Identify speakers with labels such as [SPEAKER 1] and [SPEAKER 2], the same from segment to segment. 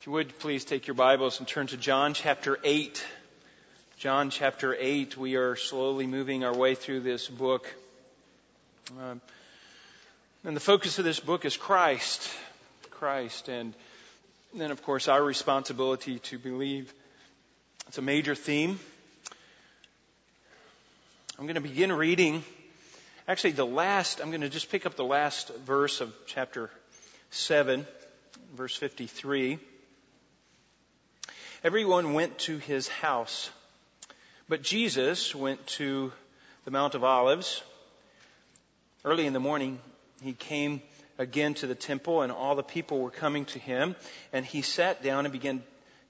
[SPEAKER 1] If you would please take your Bibles and turn to John chapter 8. John chapter 8. We are slowly moving our way through this book. Uh, and the focus of this book is Christ. Christ. And then, of course, our responsibility to believe. It's a major theme. I'm going to begin reading, actually, the last, I'm going to just pick up the last verse of chapter 7, verse 53. Everyone went to his house. But Jesus went to the Mount of Olives. Early in the morning, he came again to the temple, and all the people were coming to him. And he sat down and began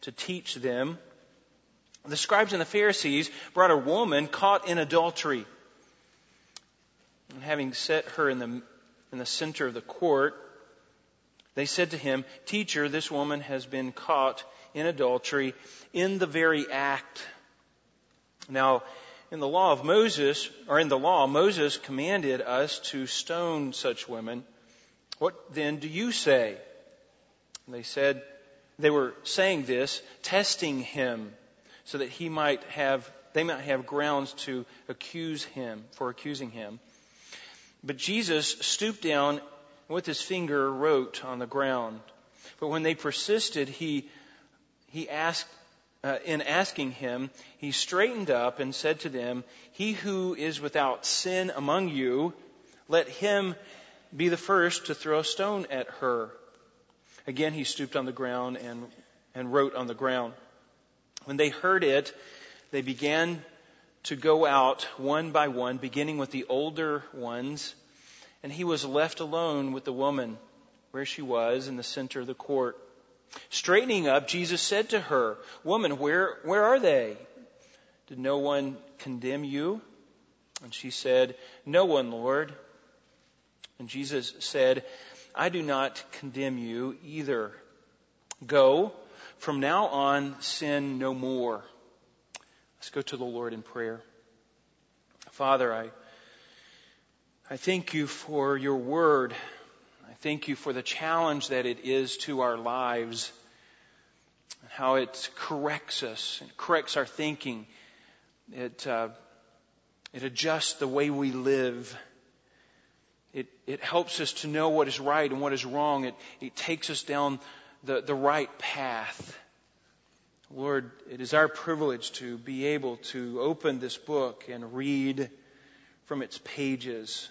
[SPEAKER 1] to teach them. The scribes and the Pharisees brought a woman caught in adultery. And having set her in the, in the center of the court, they said to him, Teacher, this woman has been caught in adultery in the very act. Now, in the law of Moses, or in the law, Moses commanded us to stone such women. What then do you say? And they said, they were saying this, testing him, so that he might have, they might have grounds to accuse him, for accusing him. But Jesus stooped down and with his finger wrote on the ground. But when they persisted, he he asked, uh, in asking him, he straightened up and said to them, He who is without sin among you, let him be the first to throw a stone at her. Again, he stooped on the ground and, and wrote on the ground. When they heard it, they began to go out one by one, beginning with the older ones, and he was left alone with the woman where she was in the center of the court. Straightening up, Jesus said to her, Woman, where, where are they? Did no one condemn you? And she said, No one, Lord. And Jesus said, I do not condemn you either. Go, from now on, sin no more. Let's go to the Lord in prayer. Father, I, I thank you for your word thank you for the challenge that it is to our lives, and how it corrects us, it corrects our thinking, it, uh, it adjusts the way we live. It, it helps us to know what is right and what is wrong. It, it takes us down the, the right path. Lord, it is our privilege to be able to open this book and read from its pages.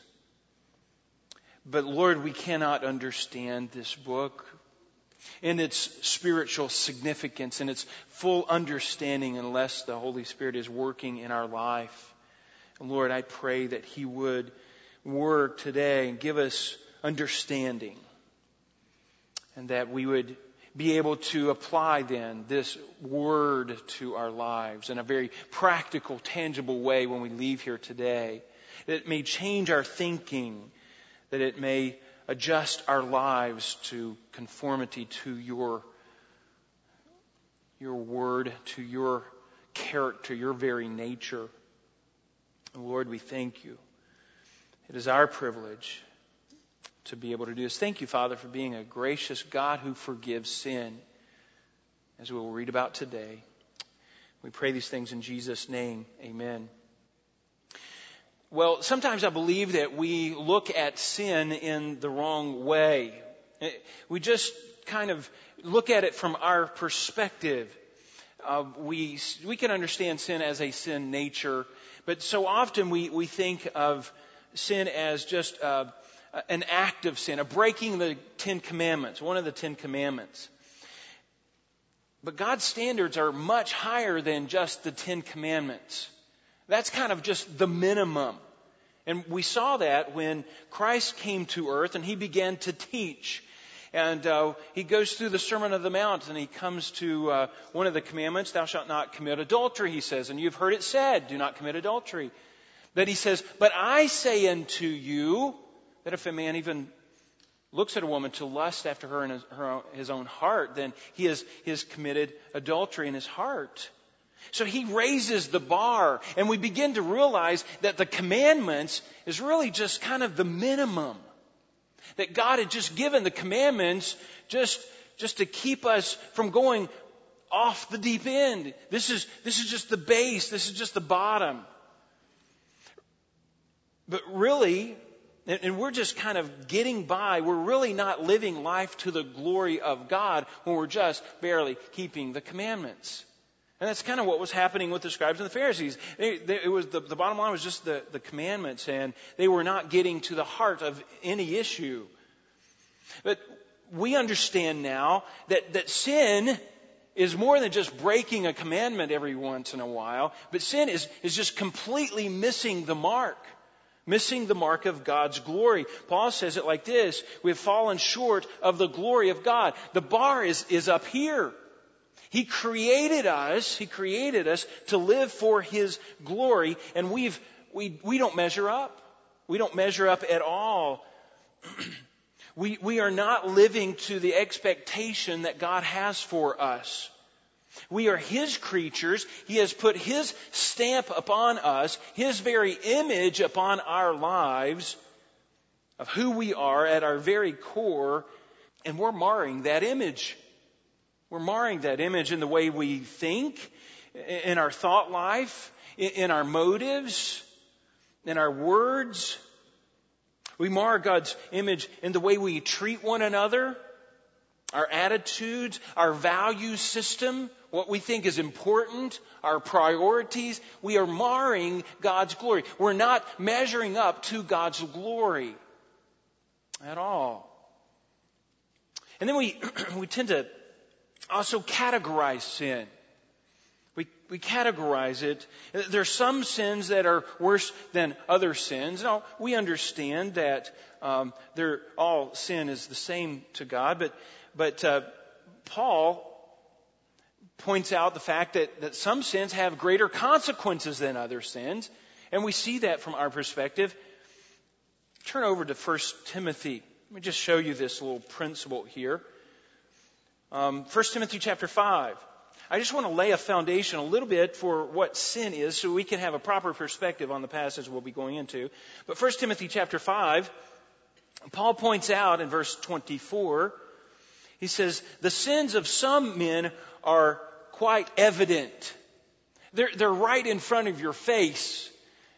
[SPEAKER 1] But Lord, we cannot understand this book in its spiritual significance and its full understanding unless the Holy Spirit is working in our life. And Lord, I pray that He would work today and give us understanding and that we would be able to apply then this word to our lives in a very practical, tangible way when we leave here today. That it may change our thinking that it may adjust our lives to conformity to your, your word, to your character, your very nature. Lord, we thank you. It is our privilege to be able to do this. Thank you, Father, for being a gracious God who forgives sin, as we will read about today. We pray these things in Jesus' name. Amen. Well, sometimes I believe that we look at sin in the wrong way. We just kind of look at it from our perspective. Uh, we, we can understand sin as a sin nature, but so often we, we think of sin as just uh, an act of sin, a breaking the Ten Commandments, one of the Ten Commandments. But God's standards are much higher than just the Ten Commandments. That's kind of just the minimum. And we saw that when Christ came to earth and he began to teach. And uh, he goes through the Sermon of the Mount and he comes to uh, one of the commandments, thou shalt not commit adultery, he says. And you've heard it said, do not commit adultery. That he says, but I say unto you that if a man even looks at a woman to lust after her in his, her, his own heart, then he has, he has committed adultery in his heart. So he raises the bar, and we begin to realize that the commandments is really just kind of the minimum. That God had just given the commandments just just to keep us from going off the deep end. This is, this is just the base. This is just the bottom. But really, and we're just kind of getting by. We're really not living life to the glory of God when we're just barely keeping the commandments. And that's kind of what was happening with the scribes and the Pharisees. They, they, it was the, the bottom line was just the, the commandments, and they were not getting to the heart of any issue. But we understand now that, that sin is more than just breaking a commandment every once in a while, but sin is, is just completely missing the mark. Missing the mark of God's glory. Paul says it like this We have fallen short of the glory of God. The bar is, is up here. He created us, He created us to live for His glory, and we've, we, we don't measure up. We don't measure up at all. we, we are not living to the expectation that God has for us. We are His creatures. He has put His stamp upon us, His very image upon our lives of who we are at our very core, and we're marring that image. We're marring that image in the way we think, in our thought life, in our motives, in our words. We mar God's image in the way we treat one another, our attitudes, our value system, what we think is important, our priorities. We are marring God's glory. We're not measuring up to God's glory at all. And then we, we tend to also categorize sin. We, we categorize it. There are some sins that are worse than other sins. Now, we understand that um, they're, all sin is the same to God, but, but uh, Paul points out the fact that, that some sins have greater consequences than other sins, and we see that from our perspective. Turn over to 1 Timothy. Let me just show you this little principle here. Um, 1 Timothy chapter 5. I just want to lay a foundation a little bit for what sin is so we can have a proper perspective on the passage we'll be going into. But 1 Timothy chapter 5, Paul points out in verse 24, he says, the sins of some men are quite evident. They're, they're right in front of your face.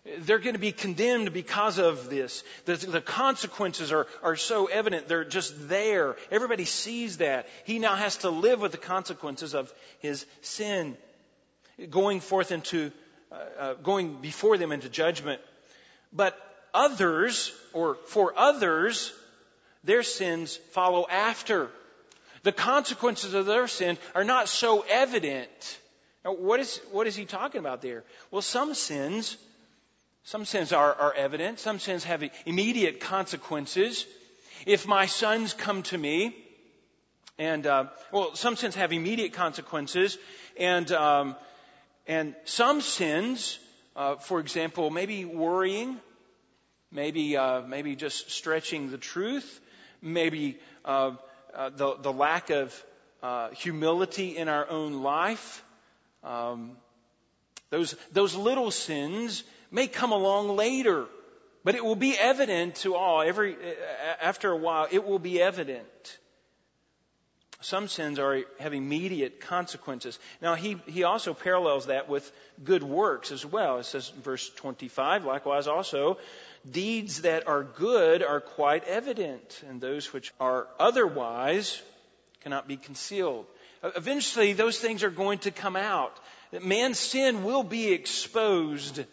[SPEAKER 1] They're going to be condemned because of this. The, the, consequences are, are so evident. They're just there. Everybody sees that. He now has to live with the consequences of his sin, going forth into, uh, uh, going before them into judgment. But others, or for others, their sins follow after. The consequences of their sin are not so evident. Now, what is, what is he talking about there? Well, some sins some sins are, are evident. Some sins have immediate consequences. If my sons come to me, and uh, well, some sins have immediate consequences, and um, and some sins, uh, for example, maybe worrying, maybe uh, maybe just stretching the truth, maybe uh, uh, the the lack of uh, humility in our own life. Um, those those little sins may come along later, but it will be evident to all. Every, after a while, it will be evident. Some sins are, have immediate consequences. Now, he, he also parallels that with good works as well. It says in verse 25, likewise also, deeds that are good are quite evident, and those which are otherwise cannot be concealed. Eventually, those things are going to come out. Man's sin will be exposed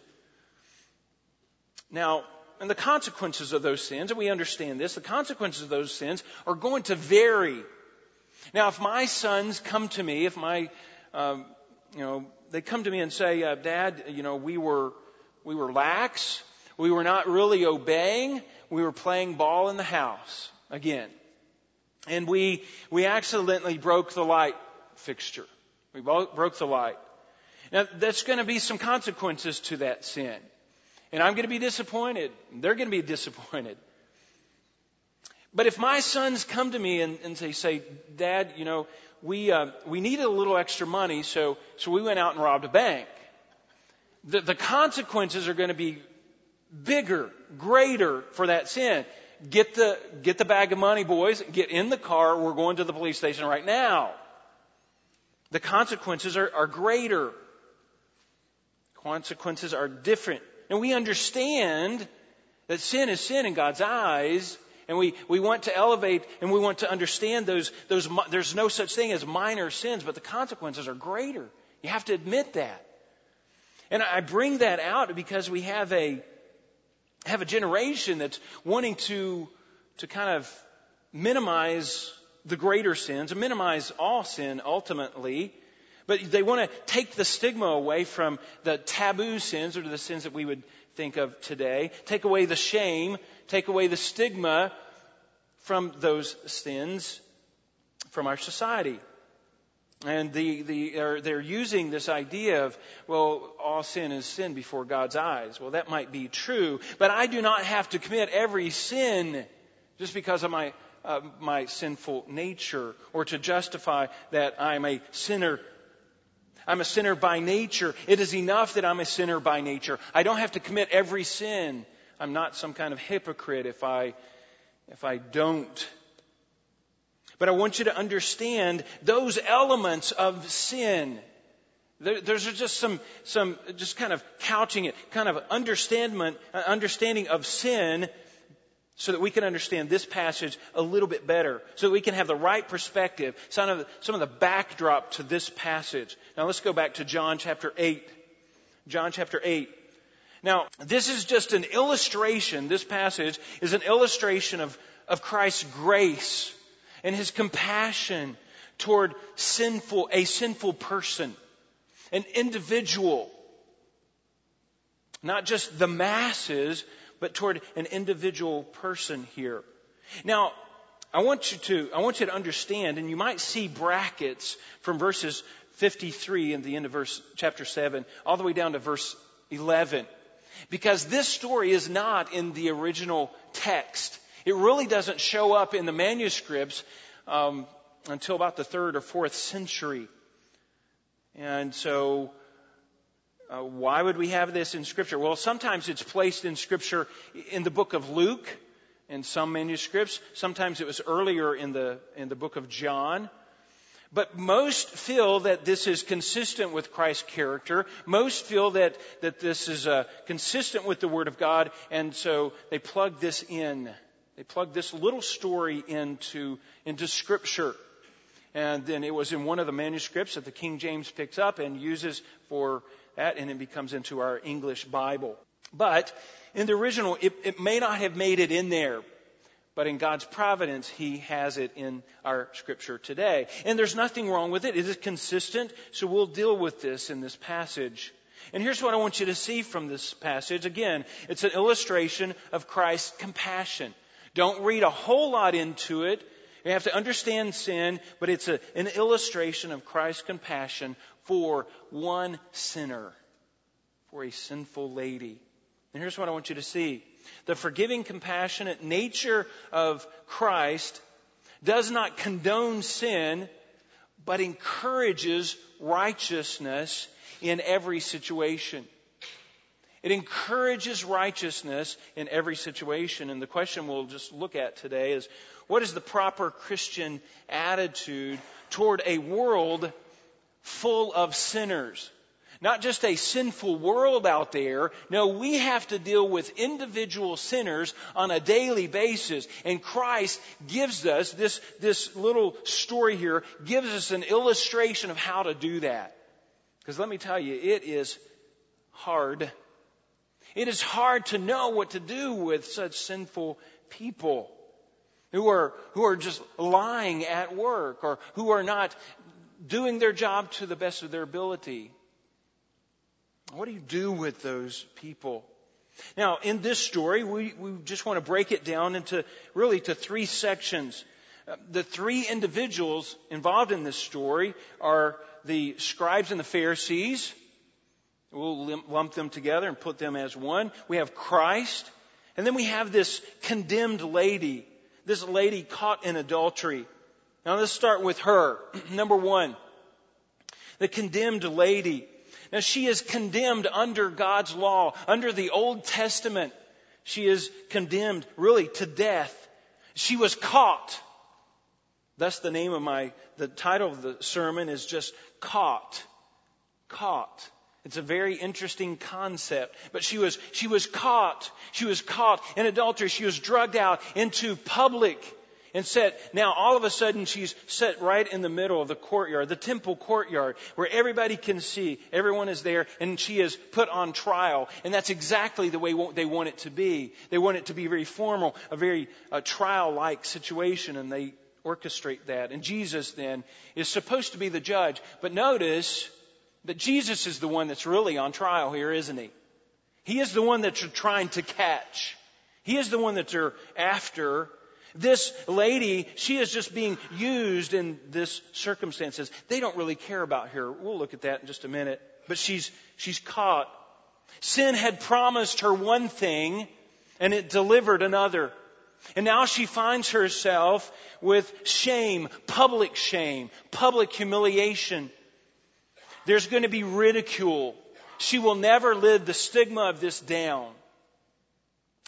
[SPEAKER 1] now, and the consequences of those sins, and we understand this, the consequences of those sins are going to vary. Now, if my sons come to me, if my, um, you know, they come to me and say, uh, Dad, you know, we were, we were lax, we were not really obeying, we were playing ball in the house again. And we, we accidentally broke the light fixture. We broke the light. Now, there's going to be some consequences to that sin. And I'm going to be disappointed. They're going to be disappointed. But if my sons come to me and, and they say, Dad, you know, we, uh, we needed a little extra money, so, so we went out and robbed a bank. The, the consequences are going to be bigger, greater for that sin. get the, get the bag of money, boys, get in the car, we're going to the police station right now. The consequences are, are greater. Consequences are different. And we understand that sin is sin in God's eyes, and we, we want to elevate and we want to understand those, those, there's no such thing as minor sins, but the consequences are greater. You have to admit that. And I bring that out because we have a, have a generation that's wanting to, to kind of minimize the greater sins, minimize all sin ultimately, but they want to take the stigma away from the taboo sins or the sins that we would think of today, take away the shame, take away the stigma from those sins from our society. And the, the, they're, they're using this idea of, well, all sin is sin before God's eyes. Well, that might be true, but I do not have to commit every sin just because of my, uh, my sinful nature or to justify that I'm a sinner. I'm a sinner by nature. It is enough that I'm a sinner by nature. I don't have to commit every sin. I'm not some kind of hypocrite if I, if I don't but I want you to understand those elements of sin. there's just some, some, just kind of couching it, kind of understanding, uh, understanding of sin so that we can understand this passage a little bit better, so that we can have the right perspective, some of the, some of the backdrop to this passage. Now let's go back to John chapter 8. John chapter 8. Now, this is just an illustration, this passage is an illustration of, of Christ's grace and his compassion toward sinful, a sinful person, an individual. Not just the masses, but toward an individual person here. Now, I want you to, I want you to understand, and you might see brackets from verses 53 in the end of verse, chapter 7, all the way down to verse 11. Because this story is not in the original text. It really doesn't show up in the manuscripts um, until about the third or fourth century. And so, uh, why would we have this in Scripture? Well, sometimes it's placed in Scripture in the book of Luke, in some manuscripts. Sometimes it was earlier in the in the book of John. But most feel that this is consistent with Christ's character. Most feel that, that this is uh, consistent with the Word of God, and so they plug this in. They plug this little story into, into scripture. And then it was in one of the manuscripts that the King James picks up and uses for and it becomes into our English Bible. But in the original, it, it may not have made it in there. But in God's providence, He has it in our scripture today. And there's nothing wrong with it. It is consistent, so we'll deal with this in this passage. And here's what I want you to see from this passage. Again, it's an illustration of Christ's compassion. Don't read a whole lot into it. You have to understand sin, but it's a, an illustration of Christ's compassion for one sinner, for a sinful lady. And here's what I want you to see. The forgiving, compassionate nature of Christ does not condone sin, but encourages righteousness in every situation. It encourages righteousness in every situation. And the question we'll just look at today is what is the proper Christian attitude toward a world full of sinners? Not just a sinful world out there. No, we have to deal with individual sinners on a daily basis. And Christ gives us this, this little story here, gives us an illustration of how to do that. Because let me tell you, it is hard it is hard to know what to do with such sinful people who are, who are just lying at work or who are not doing their job to the best of their ability. What do you do with those people? Now, in this story, we, we just want to break it down into really to three sections. Uh, the three individuals involved in this story are the scribes and the Pharisees, We'll lump them together and put them as one. We have Christ, and then we have this condemned lady, this lady caught in adultery. Now let's start with her. Number one, the condemned lady. Now she is condemned under God's law, under the Old Testament. She is condemned really to death. She was caught. Thus the name of my, the title of the sermon is just caught. Caught. It's a very interesting concept. But she was, she was caught. She was caught in adultery. She was drugged out into public and set. Now all of a sudden she's set right in the middle of the courtyard, the temple courtyard, where everybody can see. Everyone is there and she is put on trial. And that's exactly the way they want it to be. They want it to be very formal, a very uh, trial-like situation and they orchestrate that. And Jesus then is supposed to be the judge. But notice, that Jesus is the one that's really on trial here, isn't he? He is the one that you're trying to catch. He is the one that you're after. This lady, she is just being used in this circumstances. They don't really care about her. We'll look at that in just a minute. But she's, she's caught. Sin had promised her one thing and it delivered another. And now she finds herself with shame, public shame, public humiliation. There's going to be ridicule. She will never live the stigma of this down.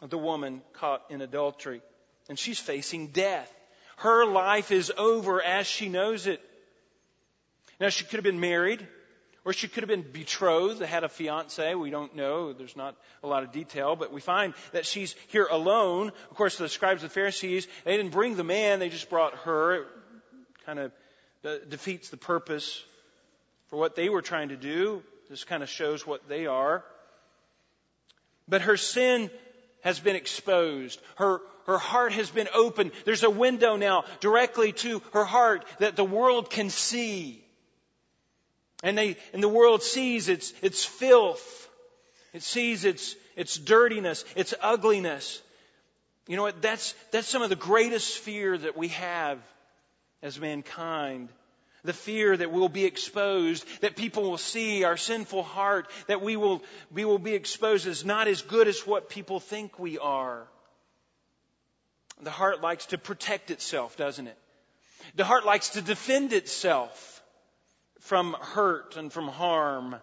[SPEAKER 1] The woman caught in adultery. And she's facing death. Her life is over as she knows it. Now, she could have been married, or she could have been betrothed, had a fiance. We don't know. There's not a lot of detail, but we find that she's here alone. Of course, the scribes and Pharisees, they didn't bring the man, they just brought her. It kind of uh, defeats the purpose for what they were trying to do. This kind of shows what they are. But her sin has been exposed. Her, her heart has been opened. There's a window now directly to her heart that the world can see. And they, and the world sees its, its filth. It sees its, its dirtiness, its ugliness. You know what? That's, that's some of the greatest fear that we have as mankind the fear that we'll be exposed, that people will see our sinful heart, that we will, we will be exposed as not as good as what people think we are. The heart likes to protect itself, doesn't it? The heart likes to defend itself from hurt and from harm.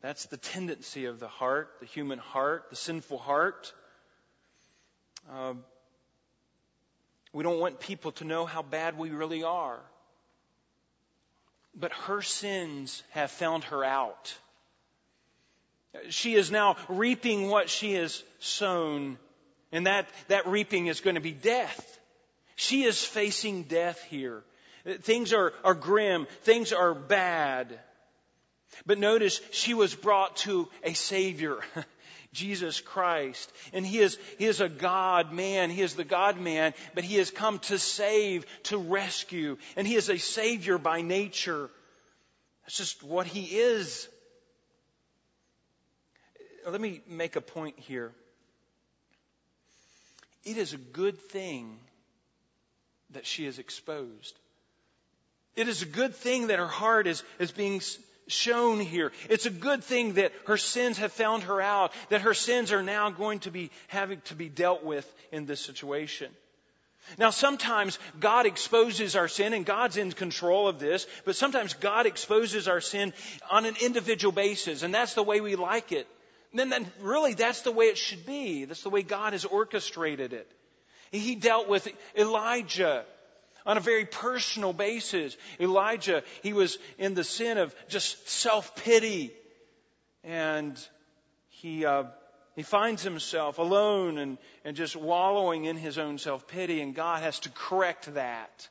[SPEAKER 1] That's the tendency of the heart, the human heart, the sinful heart. Uh, we don't want people to know how bad we really are. But her sins have found her out. She is now reaping what she has sown, and that, that reaping is going to be death. She is facing death here. Things are, are grim. Things are bad. But notice she was brought to a Savior. Jesus Christ. And He is, He is a God man. He is the God man, but He has come to save, to rescue. And He is a Savior by nature. That's just what He is. Uh, let me make a point here. It is a good thing that she is exposed. It is a good thing that her heart is, is being shown here. It's a good thing that her sins have found her out, that her sins are now going to be having to be dealt with in this situation. Now sometimes God exposes our sin and God's in control of this, but sometimes God exposes our sin on an individual basis and that's the way we like it. And then, then really that's the way it should be. That's the way God has orchestrated it. He dealt with Elijah on a very personal basis. Elijah, he was in the sin of just self-pity. And he, uh, he finds himself alone and, and just wallowing in his own self-pity and God has to correct that.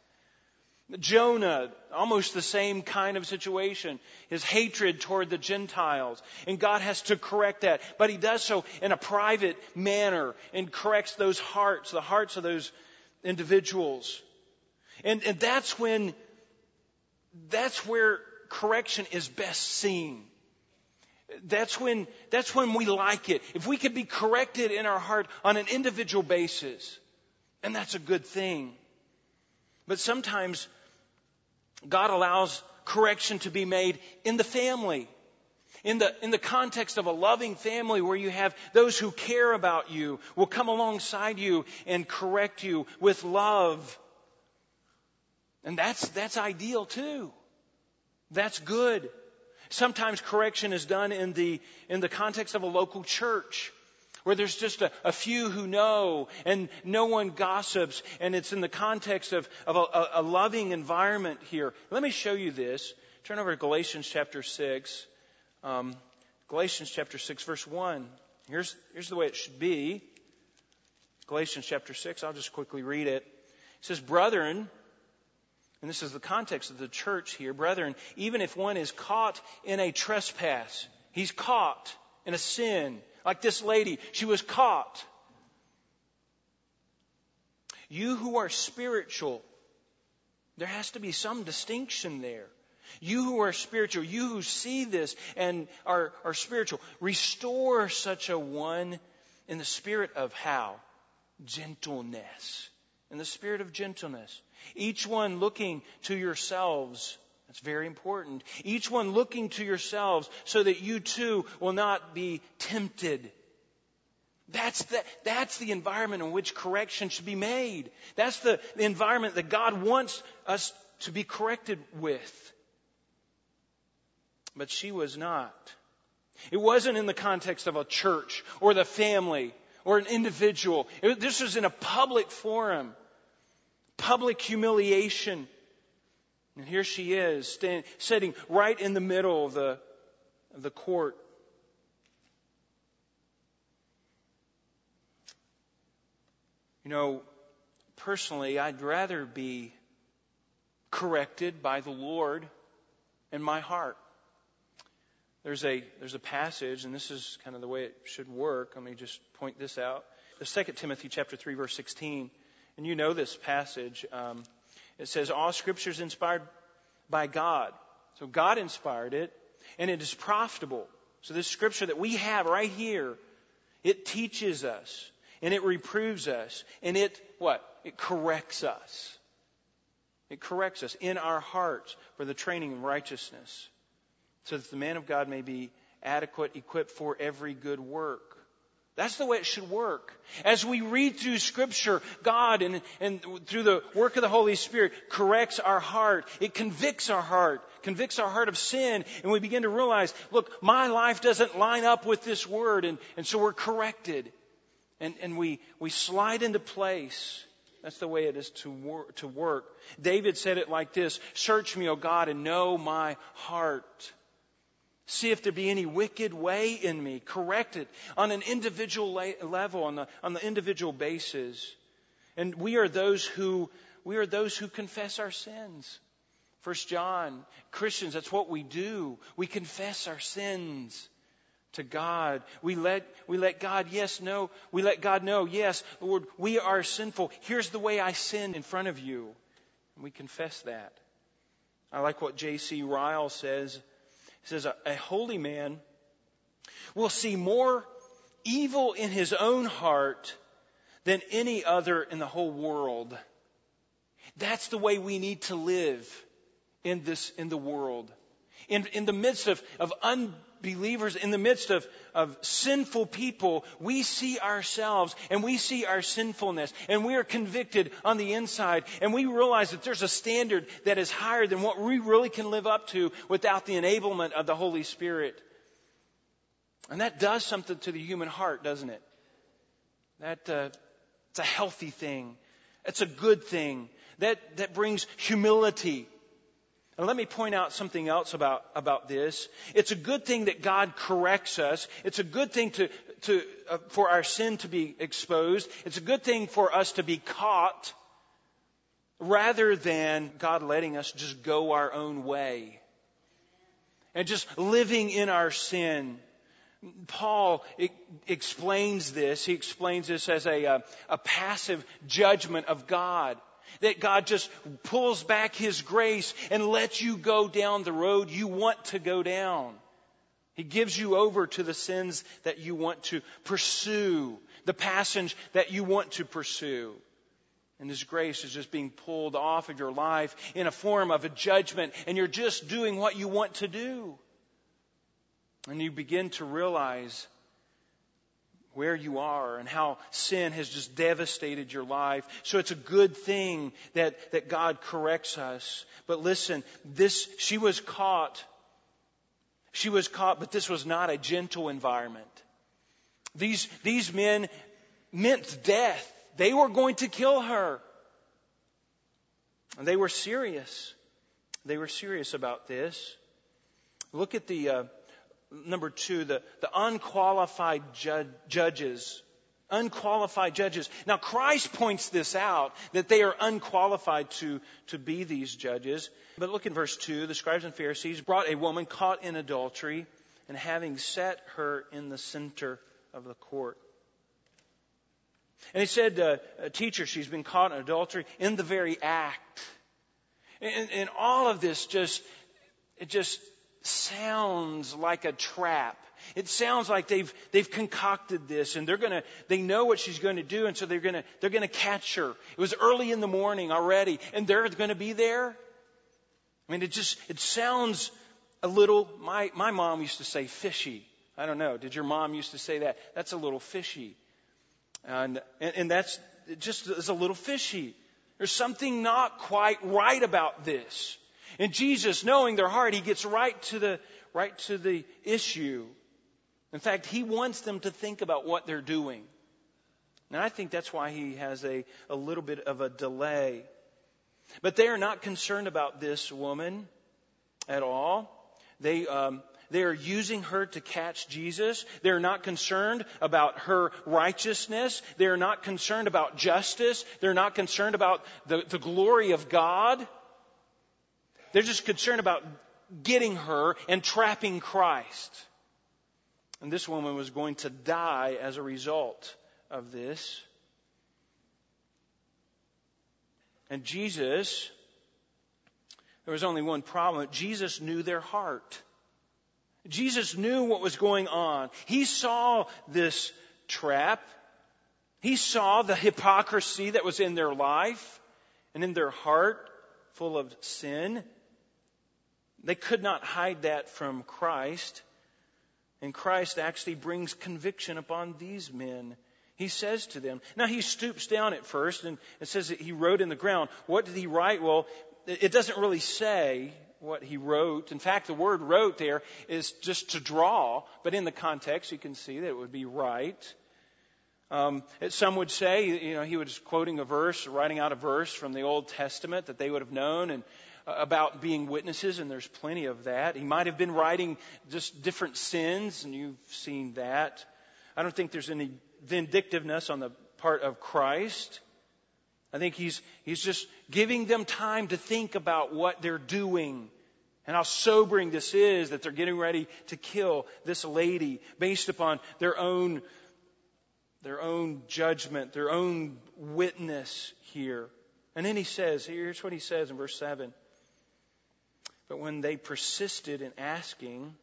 [SPEAKER 1] Jonah, almost the same kind of situation. His hatred toward the Gentiles. And God has to correct that. But he does so in a private manner and corrects those hearts, the hearts of those individuals. And, and that's when, that's where correction is best seen. That's when, that's when we like it. If we could be corrected in our heart on an individual basis, and that's a good thing. But sometimes God allows correction to be made in the family. In the, in the context of a loving family where you have those who care about you will come alongside you and correct you with love and that's, that's ideal too. That's good. Sometimes correction is done in the, in the context of a local church where there's just a, a, few who know and no one gossips and it's in the context of, of a, a, loving environment here. Let me show you this. Turn over to Galatians chapter 6. Um, Galatians chapter 6 verse 1. Here's, here's the way it should be. Galatians chapter 6, I'll just quickly read it. It says, Brethren, and this is the context of the church here, brethren, even if one is caught in a trespass, he's caught in a sin, like this lady, she was caught. You who are spiritual, there has to be some distinction there. You who are spiritual, you who see this and are, are spiritual, restore such a one in the spirit of how? Gentleness. In the spirit of gentleness. Each one looking to yourselves. That's very important. Each one looking to yourselves so that you too will not be tempted. That's the, that's the environment in which correction should be made. That's the, the environment that God wants us to be corrected with. But she was not. It wasn't in the context of a church or the family or an individual. It, this was in a public forum, public humiliation. And here she is, standing, sitting right in the middle of the, of the court. You know, personally, I'd rather be corrected by the Lord in my heart there's a, there's a passage, and this is kind of the way it should work. Let me just point this out. The 2 Timothy chapter 3, verse 16. And you know this passage. Um, it says, All scripture is inspired by God. So God inspired it, and it is profitable. So this scripture that we have right here, it teaches us, and it reproves us, and it, what? It corrects us. It corrects us in our hearts for the training of righteousness so that the man of God may be adequate, equipped for every good work. That's the way it should work. As we read through Scripture, God and, and through the work of the Holy Spirit corrects our heart. It convicts our heart, convicts our heart of sin, and we begin to realize, look, my life doesn't line up with this word, and, and so we're corrected. And, and we, we slide into place. That's the way it is to, wor- to work. David said it like this Search me, O God, and know my heart. See if there be any wicked way in me. Correct it on an individual level, on the, on the individual basis. And we are those who, we are those who confess our sins. First John, Christians, that's what we do. We confess our sins to God. We let, we let God, yes, no. We let God know, yes, Lord, we are sinful. Here's the way I sin in front of you. And we confess that. I like what J.C. Ryle says he says, a, a holy man will see more evil in his own heart than any other in the whole world. That's the way we need to live in this, in the world. In, in the midst of, of unbelievers, in the midst of, of sinful people, we see ourselves and we see our sinfulness and we are convicted on the inside and we realize that there's a standard that is higher than what we really can live up to without the enablement of the Holy Spirit. And that does something to the human heart, doesn't it? That, uh, it's a healthy thing. It's a good thing. That, that brings humility. And let me point out something else about, about this. It's a good thing that God corrects us. It's a good thing to, to, uh, for our sin to be exposed. It's a good thing for us to be caught rather than God letting us just go our own way and just living in our sin. Paul explains this. He explains this as a, a, uh, a passive judgment of God that God just pulls back His grace and lets you go down the road you want to go down. He gives you over to the sins that you want to pursue, the passage that you want to pursue. And His grace is just being pulled off of your life in a form of a judgment, and you're just doing what you want to do. And you begin to realize where you are and how sin has just devastated your life. So it's a good thing that, that God corrects us. But listen, this, she was caught She was caught, but this was not a gentle environment. These, these men meant death. They were going to kill her. And they were serious. They were serious about this. Look at the uh, number two, the, the unqualified ju- judges. Unqualified judges. Now, Christ points this out that they are unqualified to, to be these judges. But look in verse 2 the scribes and Pharisees brought a woman caught in adultery, and having set her in the center of the court. And he said, uh, Teacher, she's been caught in adultery in the very act. And, and all of this just, it just sounds like a trap. It sounds like they've, they've concocted this and they're gonna, they know what she's to do and so they're gonna, they're gonna catch her. It was early in the morning already and they're gonna be there. I mean, it just, it sounds a little, my, my mom used to say fishy. I don't know. Did your mom used to say that? That's a little fishy. And, and, and that's just is a little fishy. There's something not quite right about this. And Jesus, knowing their heart, he gets right to the, right to the issue. In fact, he wants them to think about what they're doing. And I think that's why he has a, a little bit of a delay. But they are not concerned about this woman at all. They, um, they are using her to catch Jesus. They're not concerned about her righteousness. They're not concerned about justice. They're not concerned about the, the glory of God. They're just concerned about getting her and trapping Christ. And this woman was going to die as a result of this. And Jesus, there was only one problem. Jesus knew their heart. Jesus knew what was going on. He saw this trap. He saw the hypocrisy that was in their life and in their heart full of sin. They could not hide that from Christ. And Christ actually brings conviction upon these men. He says to them, now he stoops down at first and says that he wrote in the ground. What did he write? Well, it doesn't really say what he wrote. In fact, the word wrote there is just to draw, but in the context you can see that it would be write. Um, some would say, you know, he was quoting a verse, writing out a verse from the Old Testament that they would have known, and about being witnesses, and there's plenty of that. He might have been writing just different sins, and you've seen that. I don't think there's any vindictiveness on the part of Christ. I think he's, he's just giving them time to think about what they're doing and how sobering this is that they're getting ready to kill this lady based upon their own, their own judgment, their own witness here. And then he says, here's what he says in verse 7. But when they persisted in asking,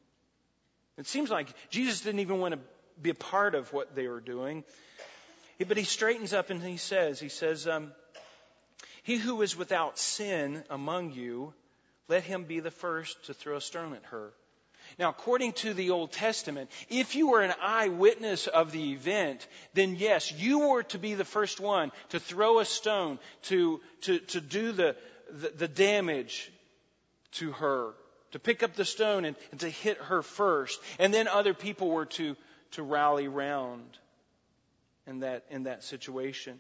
[SPEAKER 1] it seems like Jesus didn't even want to be a part of what they were doing. But he straightens up and he says, he says, um, he who is without sin among you, let him be the first to throw a stone at her. Now, according to the Old Testament, if you were an eyewitness of the event, then yes, you were to be the first one to throw a stone, to, to, to do the, the, the damage, to her, to pick up the stone and, and, to hit her first. And then other people were to, to rally round in that, in that situation.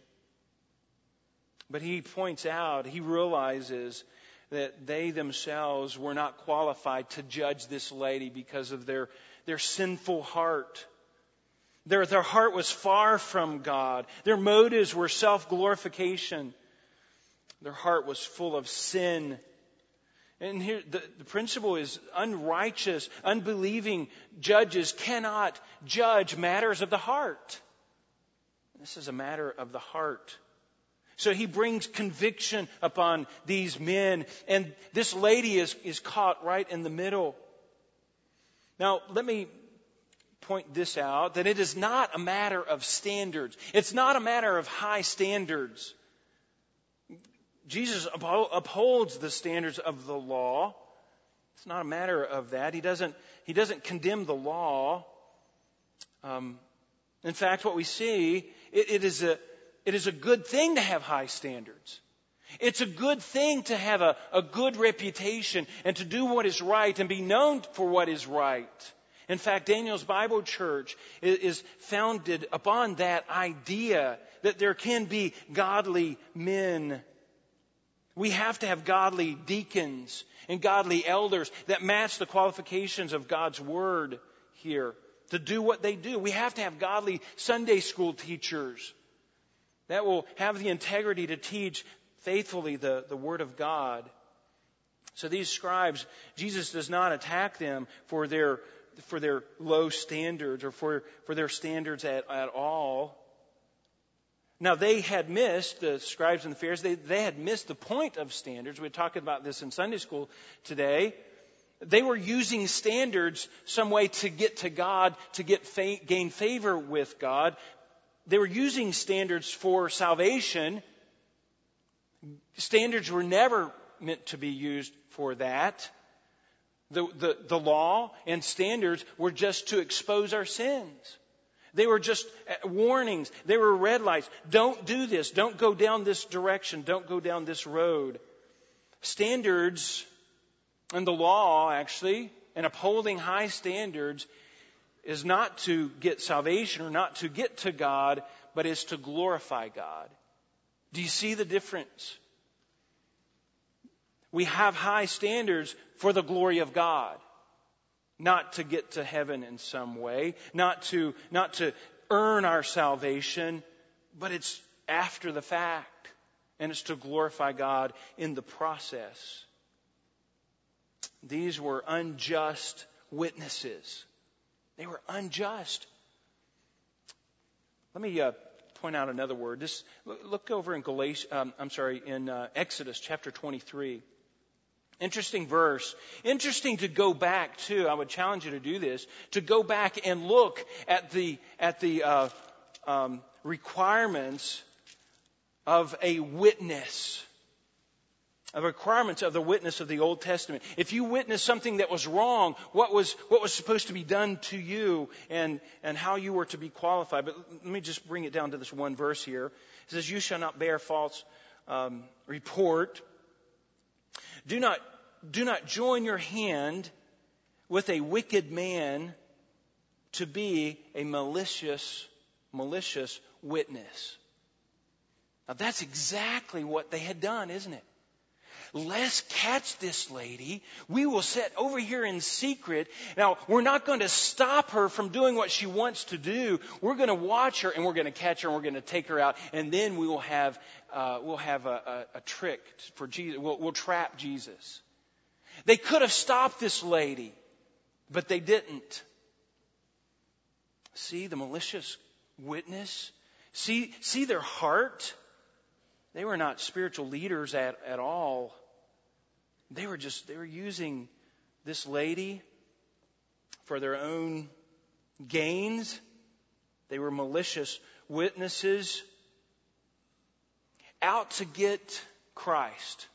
[SPEAKER 1] But he points out, he realizes that they themselves were not qualified to judge this lady because of their, their sinful heart. Their, their heart was far from God. Their motives were self glorification. Their heart was full of sin and here, the, the, principle is unrighteous, unbelieving judges cannot judge matters of the heart. This is a matter of the heart. So he brings conviction upon these men, and this lady is, is caught right in the middle. Now, let me point this out that it is not a matter of standards. It's not a matter of high standards. Jesus upholds the standards of the law. It's not a matter of that. He doesn't, he doesn't condemn the law. Um, in fact, what we see, it, it, is a, it is a good thing to have high standards. It's a good thing to have a, a good reputation and to do what is right and be known for what is right. In fact, Daniel's Bible Church is founded upon that idea that there can be godly men. We have to have godly deacons and godly elders that match the qualifications of God's Word here to do what they do. We have to have godly Sunday school teachers that will have the integrity to teach faithfully the, the Word of God. So these scribes, Jesus does not attack them for their, for their low standards or for, for their standards at, at all. Now they had missed, the scribes and the Pharisees, they, they had missed the point of standards. We are talking about this in Sunday school today. They were using standards some way to get to God, to get fa- gain favor with God. They were using standards for salvation, Standards were never meant to be used for that. The, the, the law and standards were just to expose our sins. They were just uh, warnings. They were red lights. Don't do this. Don't go down this direction. Don't go down this road. Standards and the law, actually, and upholding high standards is not to get salvation or not to get to God, but is to glorify God. Do you see the difference? We have high standards for the glory of God. Not to get to heaven in some way, not to, not to earn our salvation, but it's after the fact. And it's to glorify God in the process. These were unjust witnesses. They were unjust. Let me uh, point out another word. This, look over in Galatians, um, I'm sorry, in uh, Exodus chapter 23. Interesting verse. Interesting to go back to. I would challenge you to do this. To go back and look at the at the uh, um, requirements of a witness. Of requirements of the witness of the Old Testament. If you witnessed something that was wrong, what was what was supposed to be done to you, and and how you were to be qualified. But let me just bring it down to this one verse here. It says, "You shall not bear false um, report." Do not, do not join your hand with a wicked man to be a malicious, malicious witness. Now that's exactly what they had done, isn't it? Let's catch this lady. We will sit over here in secret. Now, we're not going to stop her from doing what she wants to do. We're going to watch her and we're going to catch her and we're going to take her out. And then we will have, uh, we'll have a, a, a, trick for Jesus. We'll, we'll trap Jesus. They could have stopped this lady, but they didn't. See the malicious witness? See, see their heart? They were not spiritual leaders at, at all. They were just, they were using this lady for their own gains. They were malicious witnesses out to get Christ.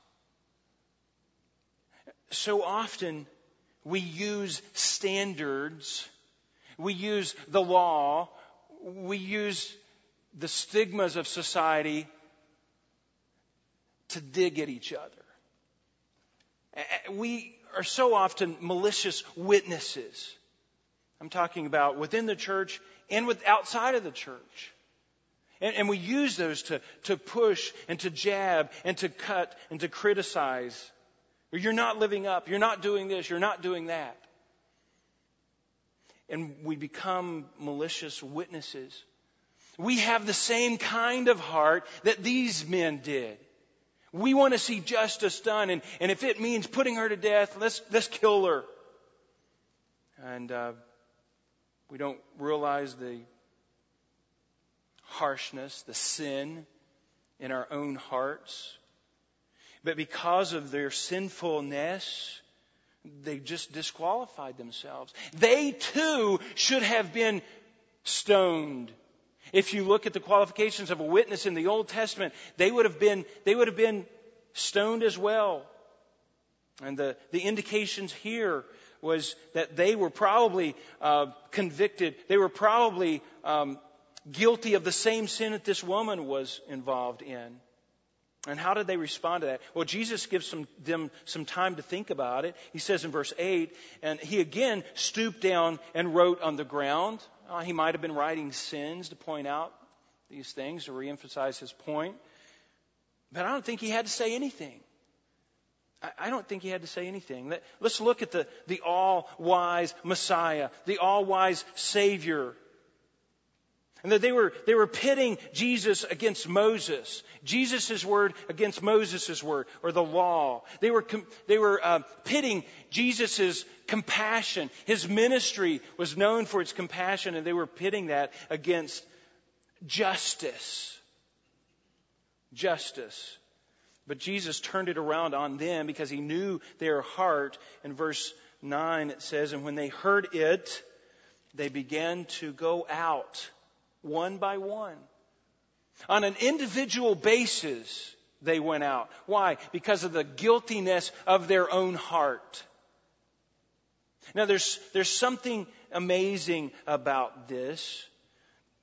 [SPEAKER 1] So often we use standards, we use the law, we use the stigmas of society to dig at each other. Eh, we are so often malicious witnesses. I'm talking about within the church and with outside of the church. And, and we use those to, to push and to jab and to cut and to criticize. You're not living up. You're not doing this. You're not doing that. And we become malicious witnesses. We have the same kind of heart that these men did. We want to see justice done, and, and if it means putting her to death, let's, let's kill her. And uh, we don't realize the harshness, the sin in our own hearts. But because of their sinfulness, they just disqualified themselves. They too should have been stoned if you look at the qualifications of a witness in the Old Testament, they would have been, they would have been stoned as well. And the, the indications here was that they were probably uh, convicted. They were probably um, guilty of the same sin that this woman was involved in. And how did they respond to that? Well, Jesus gives some, them some time to think about it. He says in verse 8, and he again stooped down and wrote on the ground. Uh, he might have been writing sins to point out these things, to reemphasize his point. But I don't think he had to say anything. I, don't think he had to say anything. Let, let's look at the, the all wise Messiah, the all wise Savior and that they were, they were pitting Jesus against Moses, Jesus' word against Moses' word, or the law. They were, they were uh, pitting Jesus' compassion. His ministry was known for its compassion, and they were pitting that against justice. Justice. But Jesus turned it around on them because he knew their heart. In verse 9 it says, And when they heard it, they began to go out one by one. On an individual basis, they went out. Why? Because of the guiltiness of their own heart. Now, there's, there's something amazing about this,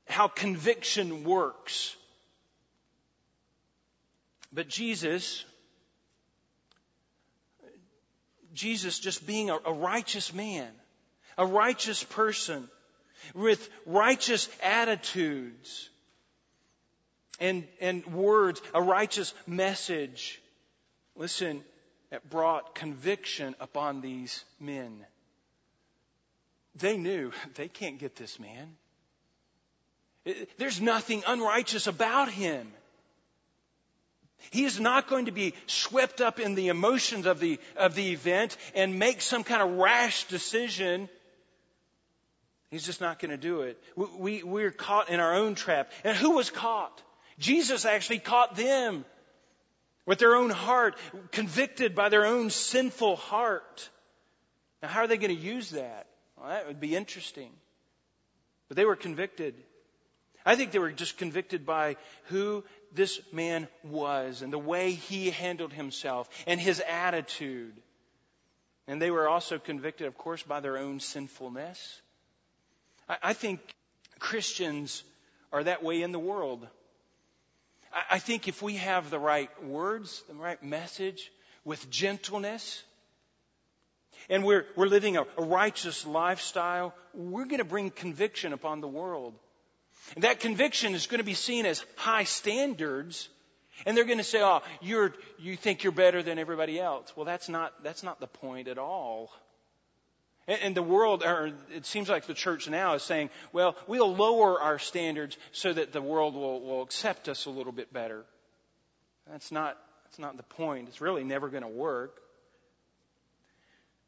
[SPEAKER 1] how conviction works. But Jesus, Jesus just being a, a righteous man, a righteous person, with righteous attitudes and, and words, a righteous message. Listen, it brought conviction upon these men. They knew they can't get this man. There's nothing unrighteous about him. He is not going to be swept up in the emotions of the, of the event and make some kind of rash decision He's just not going to do it. We, we, are caught in our own trap. And who was caught? Jesus actually caught them with their own heart, convicted by their own sinful heart. Now, how are they going to use that? Well, that would be interesting. But they were convicted. I think they were just convicted by who this man was and the way he handled himself and his attitude. And they were also convicted, of course, by their own sinfulness. I think Christians are that way in the world. I think if we have the right words, the right message, with gentleness, and we're, we're living a, a righteous lifestyle, we're going to bring conviction upon the world. And that conviction is going to be seen as high standards, and they're going to say, "Oh, you're you think you're better than everybody else." Well, that's not that's not the point at all. And the world, or it seems like the church now is saying, well, we'll lower our standards so that the world will, will accept us a little bit better. That's not, that's not the point. It's really never going to work.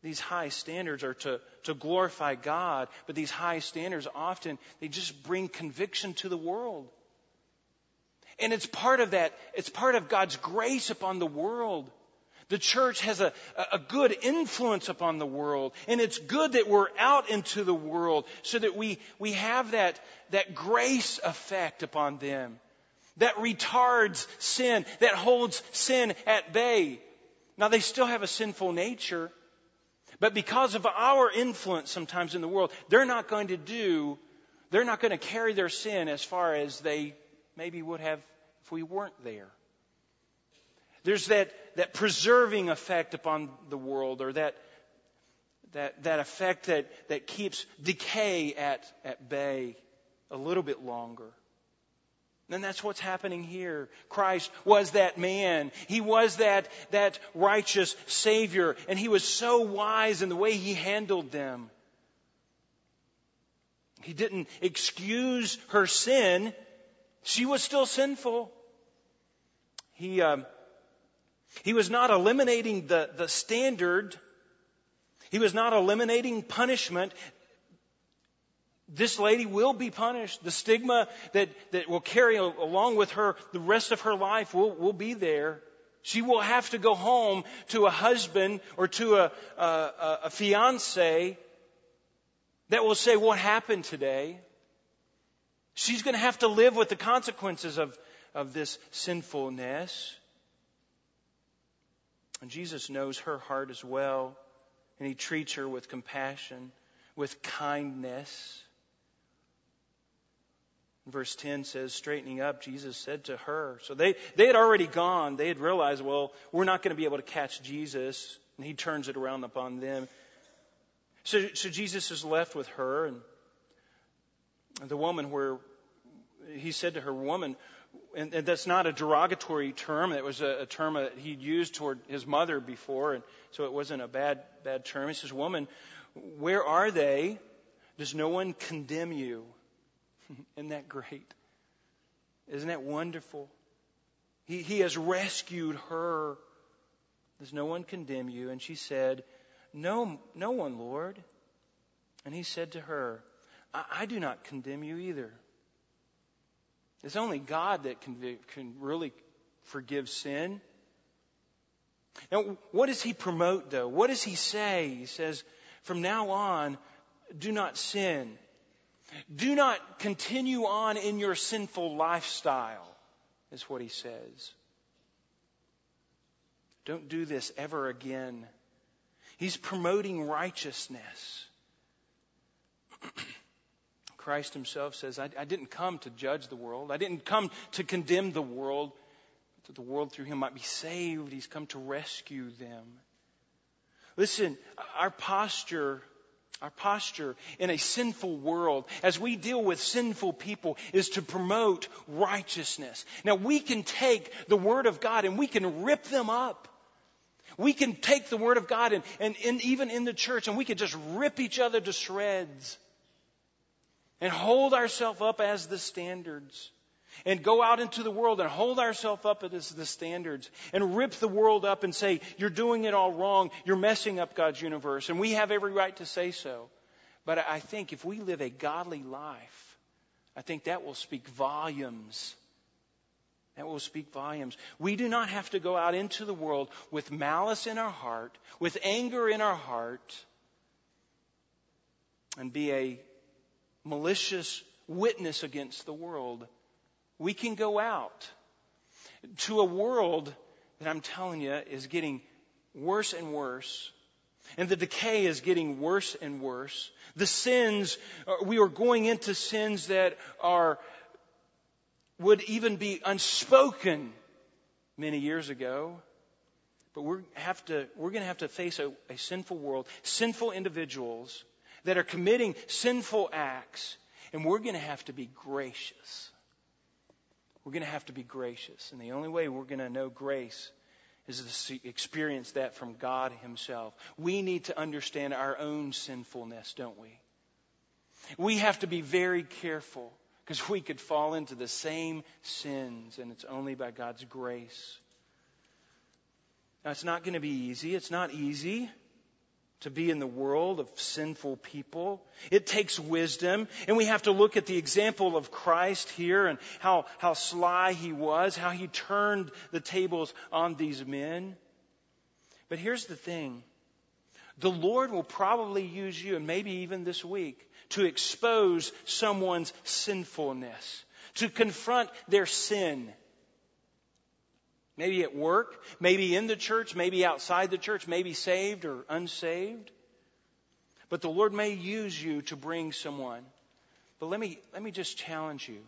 [SPEAKER 1] These high standards are to, to glorify God, but these high standards often, they just bring conviction to the world. And it's part of that, it's part of God's grace upon the world. The church has a, a good influence upon the world, and it's good that we're out into the world so that we, we have that, that grace effect upon them that retards sin, that holds sin at bay. Now, they still have a sinful nature, but because of our influence sometimes in the world, they're not going to do, they're not going to carry their sin as far as they maybe would have if we weren't there. There's that, that preserving effect upon the world, or that, that, that effect that, that keeps decay at, at bay a little bit longer. And that's what's happening here. Christ was that man. He was that, that righteous Savior. And He was so wise in the way He handled them. He didn't excuse her sin. She was still sinful. He, um, he was not eliminating the, the standard. He was not eliminating punishment. This lady will be punished. The stigma that, that will carry along with her the rest of her life will, will be there. She will have to go home to a husband or to a, a, a fiance that will say, What happened today? She's going to have to live with the consequences of, of this sinfulness. And Jesus knows her heart as well, and he treats her with compassion, with kindness. Verse 10 says, straightening up, Jesus said to her. So they, they had already gone. They had realized, well, we're not going to be able to catch Jesus. And he turns it around upon them. So, so Jesus is left with her and the woman where he said to her, woman, and, and that's not a derogatory term. It was a, a term that he'd used toward his mother before, and so it wasn't a bad, bad term. He says, woman, where are they? Does no one condemn you? Isn't that great? Isn't that wonderful? He, he has rescued her. Does no one condemn you? And she said, No, no one, Lord. And he said to her, I, I do not condemn you either. It's only God that can, can really forgive sin. Now, what does he promote, though? What does he say? He says, from now on, do not sin. Do not continue on in your sinful lifestyle, is what he says. Don't do this ever again. He's promoting righteousness. Christ himself says, I, I, didn't come to judge the world. I didn't come to condemn the world, but that the world through him might be saved. He's come to rescue them. Listen, our posture our posture in a sinful world as we deal with sinful people is to promote righteousness. Now we can take the Word of God and we can rip them up. We can take the Word of God and, and, and even in the church and we can just rip each other to shreds and hold ourselves up as the standards and go out into the world and hold ourselves up as the standards and rip the world up and say, you're doing it all wrong. You're messing up God's universe. And we have every right to say so. But I think if we live a godly life, I think that will speak volumes. That will speak volumes. We do not have to go out into the world with malice in our heart, with anger in our heart, and be a malicious witness against the world we can go out to a world that I'm telling you is getting worse and worse. And the decay is getting worse and worse. The sins, uh, we are going into sins that are, would even be unspoken many years ago. But we're have to, we're going to have to face a, a sinful world, sinful individuals that are committing sinful acts, and we're going to have to be gracious. We're going to have to be gracious. And the only way we're going to know grace is to experience that from God Himself. We need to understand our own sinfulness, don't we? We have to be very careful because we could fall into the same sins, and it's only by God's grace. Now, it's not going to be easy. It's not easy to be in the world of sinful people. It takes wisdom, and we have to look at the example of Christ here and how, how sly he was, how he turned the tables on these men. But here's the thing. The Lord will probably use you, and maybe even this week, to expose someone's sinfulness, to confront their sin Maybe at work, maybe in the church, maybe outside the church, maybe saved or unsaved. But the Lord may use you to bring someone. But let me, let me just challenge you.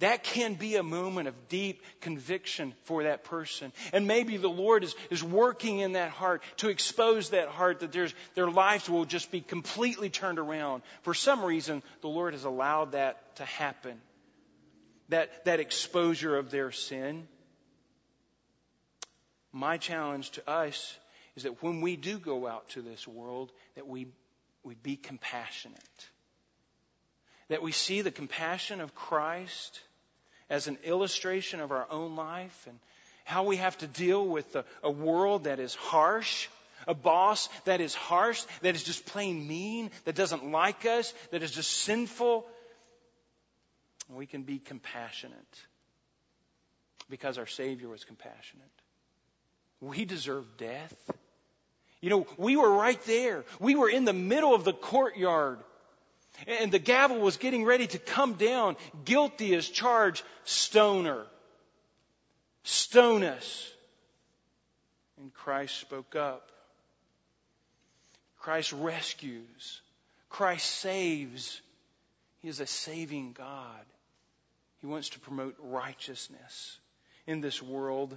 [SPEAKER 1] That can be a moment of deep conviction for that person. And maybe the Lord is, is working in that heart to expose that heart that there's, their lives will just be completely turned around. For some reason, the Lord has allowed that to happen. That, that exposure of their sin. My challenge to us is that when we do go out to this world, that we, we be compassionate. That we see the compassion of Christ as an illustration of our own life and how we have to deal with a, a world that is harsh, a boss that is harsh, that is just plain mean, that doesn't like us, that is just sinful. We can be compassionate because our Savior was compassionate. We deserve death. You know, we were right there. We were in the middle of the courtyard. And the gavel was getting ready to come down. Guilty as charged. Stoner. Stone us. And Christ spoke up. Christ rescues. Christ saves. He is a saving God. He wants to promote righteousness in this world.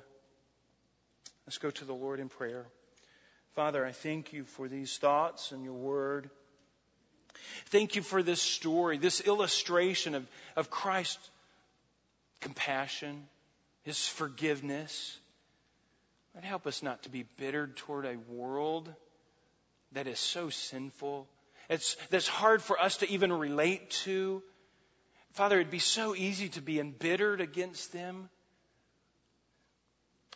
[SPEAKER 1] Let's go to the Lord in prayer. Father, I thank you for these thoughts and your word. Thank you for this story, this illustration of, of Christ's compassion, his forgiveness. Lord, help us not to be bitter toward a world that is so sinful. It's, that's hard for us to even relate to. Father, it'd be so easy to be embittered against them.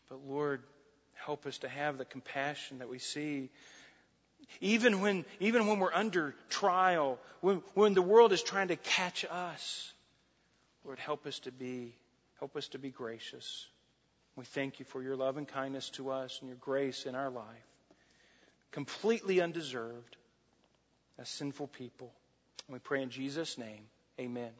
[SPEAKER 1] But Lord, help us to have the compassion that we see. Even when, even when we're under trial, when, when the world is trying to catch us, Lord, help us to be, help us to be gracious. We thank you for your love and kindness to us and your grace in our life. Completely undeserved as sinful people. And we pray in Jesus' name. Amen.